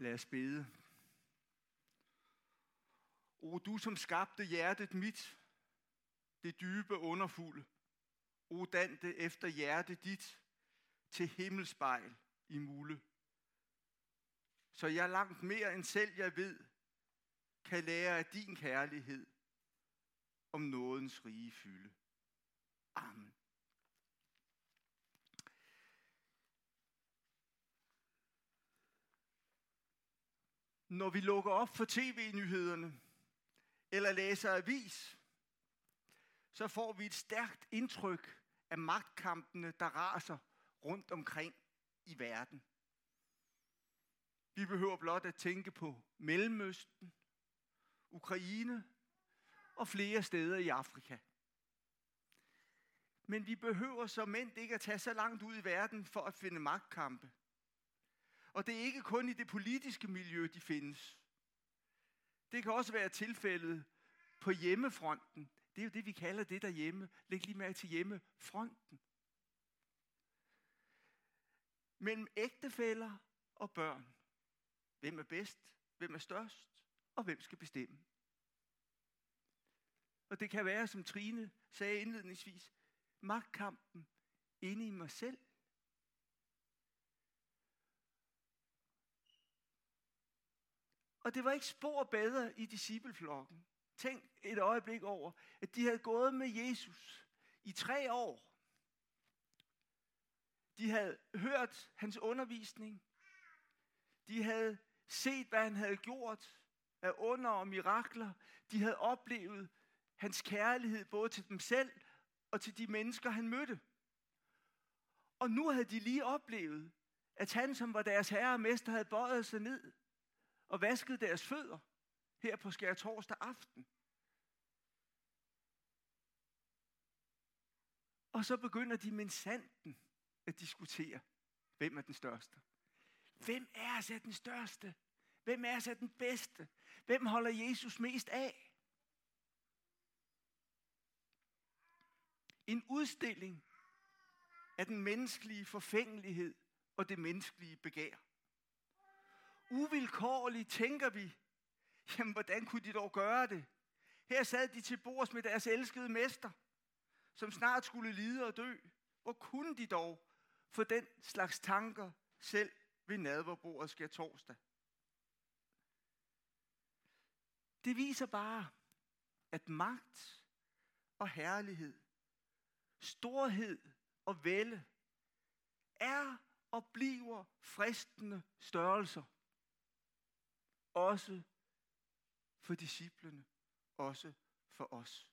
Lad os bede. O du, som skabte hjertet mit, det dybe underfulde. O Dante efter hjertet dit, til himmelspejl i mule. Så jeg langt mere end selv jeg ved, kan lære af din kærlighed om nådens rige fylde. Amen. Når vi lukker op for tv-nyhederne eller læser avis, så får vi et stærkt indtryk af magtkampene, der raser rundt omkring i verden. Vi behøver blot at tænke på Mellemøsten, Ukraine og flere steder i Afrika. Men vi behøver som mænd ikke at tage så langt ud i verden for at finde magtkampe. Og det er ikke kun i det politiske miljø, de findes. Det kan også være tilfældet på hjemmefronten. Det er jo det, vi kalder det derhjemme. Læg lige mærke til hjemmefronten. Mellem ægtefæller og børn. Hvem er bedst? Hvem er størst? Og hvem skal bestemme? Og det kan være, som Trine sagde indledningsvis, magtkampen inde i mig selv. Og det var ikke spor bedre i discipleflokken. Tænk et øjeblik over, at de havde gået med Jesus i tre år. De havde hørt hans undervisning. De havde set, hvad han havde gjort af under og mirakler. De havde oplevet hans kærlighed både til dem selv og til de mennesker, han mødte. Og nu havde de lige oplevet, at han, som var deres herre og mester, havde bøjet sig ned og vaskede deres fødder her på skær torsdag aften. Og så begynder de med sanden at diskutere, hvem er den største. Hvem er så den største? Hvem er så den bedste? Hvem holder Jesus mest af? En udstilling af den menneskelige forfængelighed og det menneskelige begær. Uvilkårligt tænker vi, jamen hvordan kunne de dog gøre det? Her sad de til bords med deres elskede mester, som snart skulle lide og dø. Hvor kunne de dog få den slags tanker selv ved nadverbordet skal torsdag? Det viser bare, at magt og herlighed, storhed og vælde er og bliver fristende størrelser. Også for disciplene, også for os.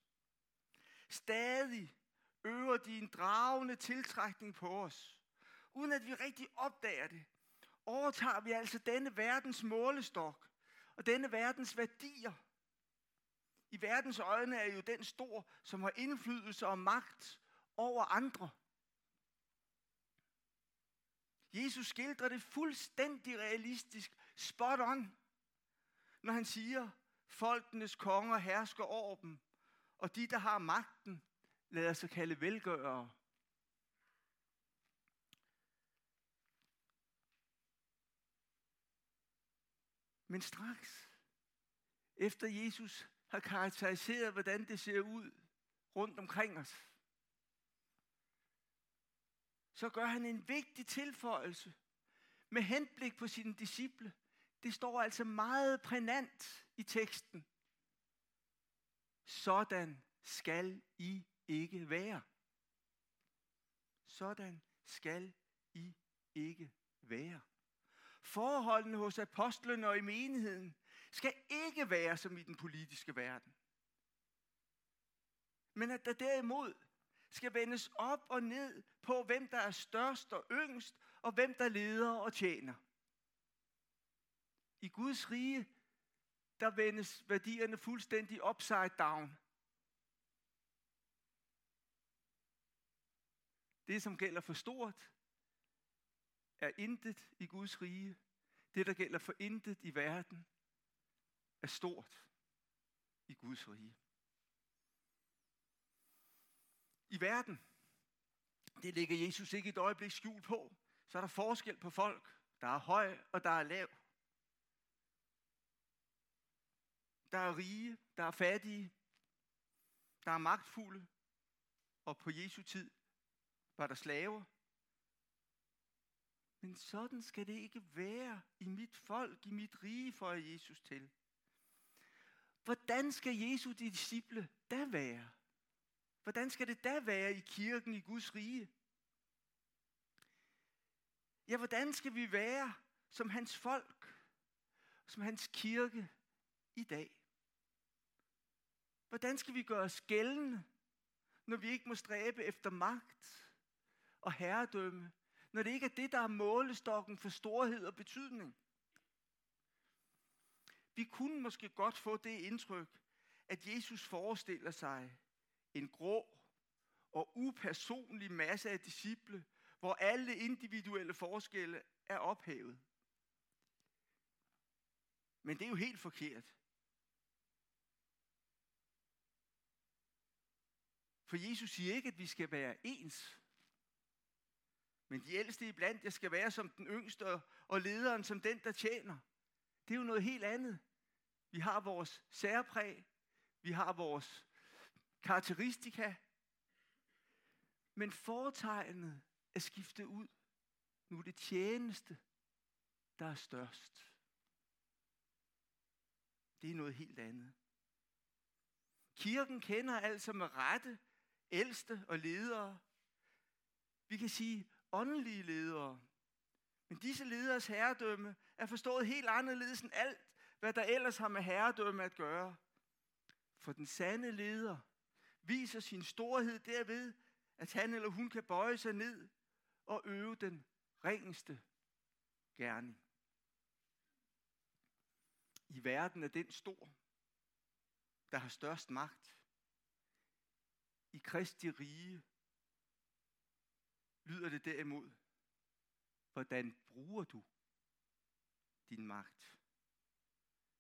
Stadig øver de en dragende tiltrækning på os. Uden at vi rigtig opdager det, overtager vi altså denne verdens målestok og denne verdens værdier. I verdens øjne er jo den stor, som har indflydelse og magt over andre. Jesus skildrer det fuldstændig realistisk, spot on, når han siger, folkenes konger hersker over dem, og de, der har magten, lader sig kalde velgørere. Men straks, efter Jesus har karakteriseret, hvordan det ser ud rundt omkring os, så gør han en vigtig tilføjelse med henblik på sine disciple. Det står altså meget prænant i teksten. Sådan skal I ikke være. Sådan skal I ikke være. Forholdene hos apostlene og i menigheden skal ikke være som i den politiske verden. Men at der derimod skal vendes op og ned på, hvem der er størst og yngst, og hvem der leder og tjener. I Guds rige, der vendes værdierne fuldstændig upside down. Det, som gælder for stort, er intet i Guds rige. Det, der gælder for intet i verden, er stort i Guds rige. I verden, det ligger Jesus ikke et øjeblik skjult på, så er der forskel på folk. Der er høj og der er lav. Der er rige, der er fattige, der er magtfulde, og på Jesu tid var der slaver. Men sådan skal det ikke være i mit folk, i mit rige, for Jesus til. Hvordan skal Jesu disciple da være? Hvordan skal det da være i kirken i Guds rige? Ja, hvordan skal vi være som hans folk, som hans kirke i dag? Hvordan skal vi gøre os gældende, når vi ikke må stræbe efter magt og herredømme, når det ikke er det, der er målestokken for storhed og betydning? Vi kunne måske godt få det indtryk, at Jesus forestiller sig en grå og upersonlig masse af disciple, hvor alle individuelle forskelle er ophævet. Men det er jo helt forkert. For Jesus siger ikke, at vi skal være ens. Men de ældste iblandt jeg skal være som den yngste, og lederen som den, der tjener. Det er jo noget helt andet. Vi har vores særpræg, vi har vores karakteristika, men foretegnet er skiftet ud. Nu er det tjeneste, der er størst. Det er noget helt andet. Kirken kender altså med rette ældste og ledere. Vi kan sige åndelige ledere. Men disse lederes herredømme er forstået helt anderledes end alt, hvad der ellers har med herredømme at gøre. For den sande leder viser sin storhed derved, at han eller hun kan bøje sig ned og øve den ringeste gerning. I verden er den stor, der har størst magt. Kristi rige lyder det derimod, hvordan bruger du din magt?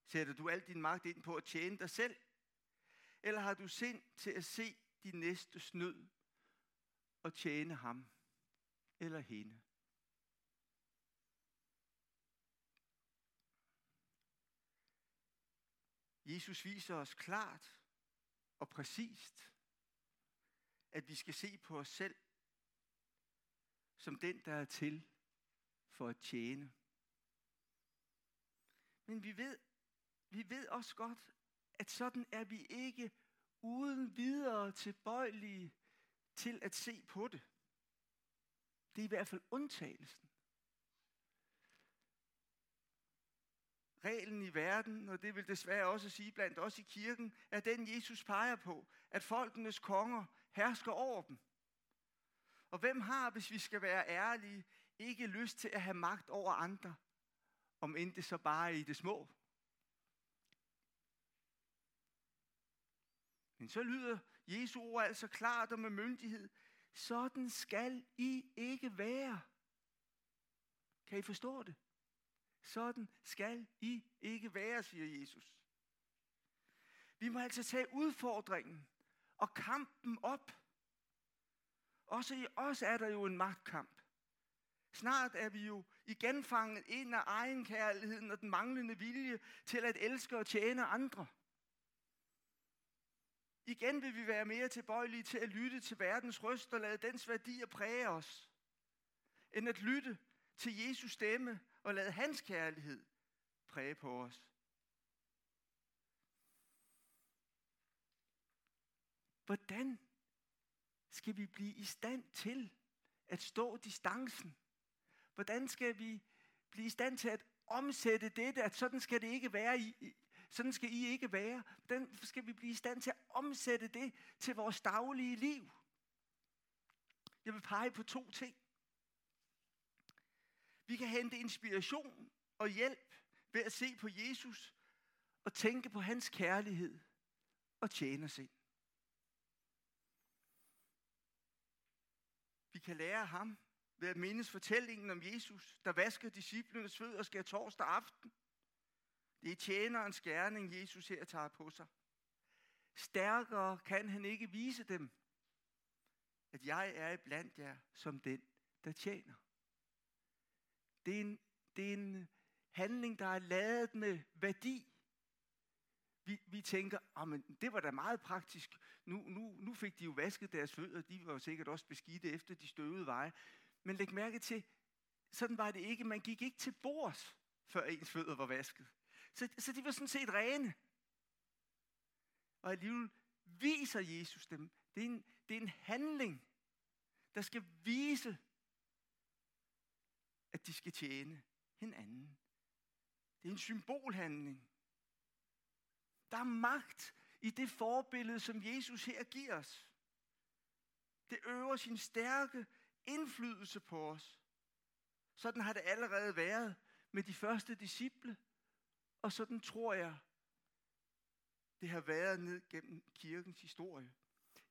Sætter du al din magt ind på at tjene dig selv? Eller har du sind til at se din næste snød og tjene ham eller hende? Jesus viser os klart og præcist, at vi skal se på os selv som den, der er til for at tjene. Men vi ved, vi ved også godt, at sådan er vi ikke uden videre tilbøjelige til at se på det. Det er i hvert fald undtagelsen. Reglen i verden, og det vil desværre også sige blandt os i kirken, er den Jesus peger på, at folkenes konger hersker over dem. Og hvem har, hvis vi skal være ærlige, ikke lyst til at have magt over andre, om end det så bare er i det små? Men så lyder Jesu ord altså klart og med myndighed. Sådan skal I ikke være. Kan I forstå det? Sådan skal I ikke være, siger Jesus. Vi må altså tage udfordringen og kampen op. Også i os er der jo en magtkamp. Snart er vi jo igen fanget ind af egenkærligheden og den manglende vilje til at elske og tjene andre. Igen vil vi være mere tilbøjelige til at lytte til verdens røst og lade dens værdier præge os, end at lytte til Jesus stemme og lade hans kærlighed præge på os. Hvordan skal vi blive i stand til at stå distancen? Hvordan skal vi blive i stand til at omsætte dette, at sådan skal det ikke være i, sådan skal I ikke være. Den skal vi blive i stand til at omsætte det til vores daglige liv. Jeg vil pege på to ting. Vi kan hente inspiration og hjælp ved at se på Jesus og tænke på hans kærlighed og tjene Vi kan lære ham ved at mindes fortællingen om Jesus, der vasker disciplenes fødder skal torsdag aften. Det er tjenerens gerning, Jesus her tager på sig. Stærkere kan han ikke vise dem, at jeg er blandt jer som den, der tjener. Det er en, det er en handling, der er ladet med værdi vi, vi tænker, oh, men det var da meget praktisk. Nu, nu, nu fik de jo vasket deres fødder, de var jo sikkert også beskidte efter de støvede veje. Men læg mærke til, sådan var det ikke. Man gik ikke til bords, før ens fødder var vasket. Så, så de var sådan set rene. Og alligevel viser Jesus dem. Det er en, det er en handling, der skal vise, at de skal tjene hinanden. Det er en symbolhandling. Der er magt i det forbillede, som Jesus her giver os. Det øver sin stærke indflydelse på os. Sådan har det allerede været med de første disciple, og sådan tror jeg, det har været ned gennem kirkens historie.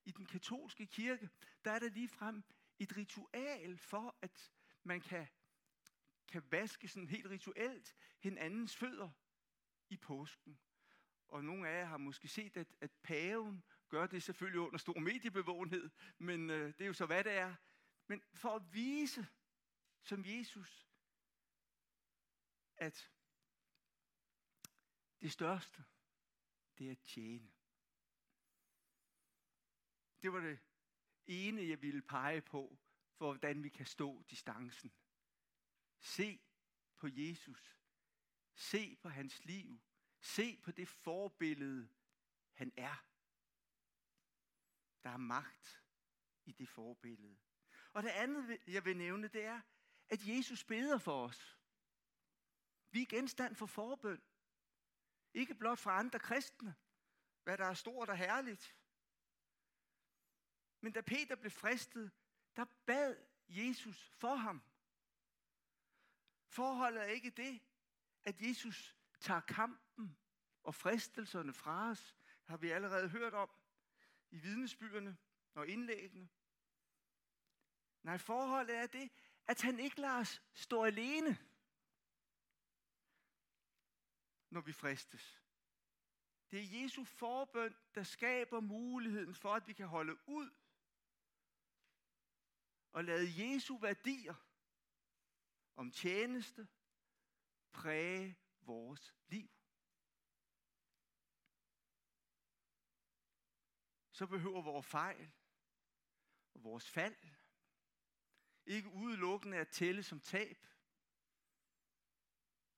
I den katolske kirke, der er der lige frem et ritual for, at man kan, kan vaske sådan helt rituelt hinandens fødder i påsken. Og nogle af jer har måske set, at, at paven gør det selvfølgelig under stor mediebevågenhed, men øh, det er jo så, hvad det er. Men for at vise, som Jesus, at det største, det er at tjene. Det var det ene, jeg ville pege på, for hvordan vi kan stå distancen. Se på Jesus. Se på hans liv. Se på det forbillede, han er. Der er magt i det forbillede. Og det andet, jeg vil nævne, det er, at Jesus beder for os. Vi er genstand for forbøn. Ikke blot fra andre kristne, hvad der er stort og herligt. Men da Peter blev fristet, der bad Jesus for ham. Forholdet er ikke det, at Jesus tager kampen og fristelserne fra os, har vi allerede hørt om i vidnesbyerne og indlæggene. Nej, forholdet er det, at han ikke lader os stå alene, når vi fristes. Det er Jesu forbøn, der skaber muligheden for, at vi kan holde ud og lade Jesu værdier om tjeneste præge vores liv. Så behøver vores fejl og vores fald ikke udelukkende at tælle som tab.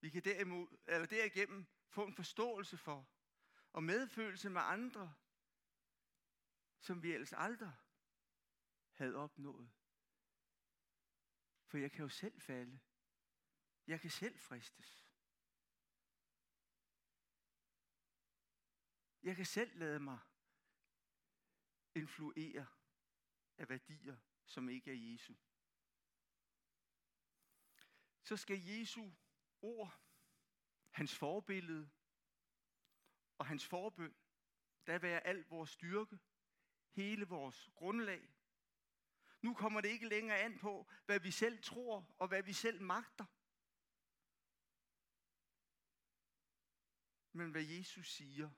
Vi kan derimod, eller derigennem få en forståelse for og medfølelse med andre, som vi ellers aldrig havde opnået. For jeg kan jo selv falde. Jeg kan selv fristes. Jeg kan selv lade mig influere af værdier, som ikke er Jesu. Så skal Jesu ord, hans forbillede og hans forbøn, der være al vores styrke, hele vores grundlag. Nu kommer det ikke længere an på, hvad vi selv tror og hvad vi selv magter. Men hvad Jesus siger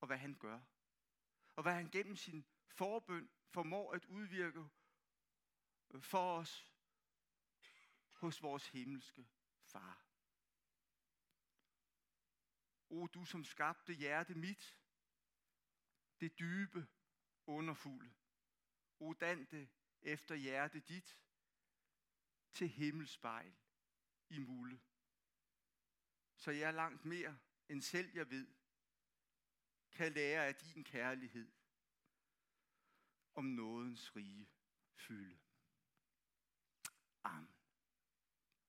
og hvad han gør. Og hvad han gennem sin forbøn formår at udvirke for os hos vores himmelske far. O du som skabte hjerte mit, det dybe, underfulde. O dante efter hjerte dit, til himmelspejl i mulde. Så jeg langt mere end selv jeg ved, kan lære af din kærlighed om nådens rige fylde. Amen.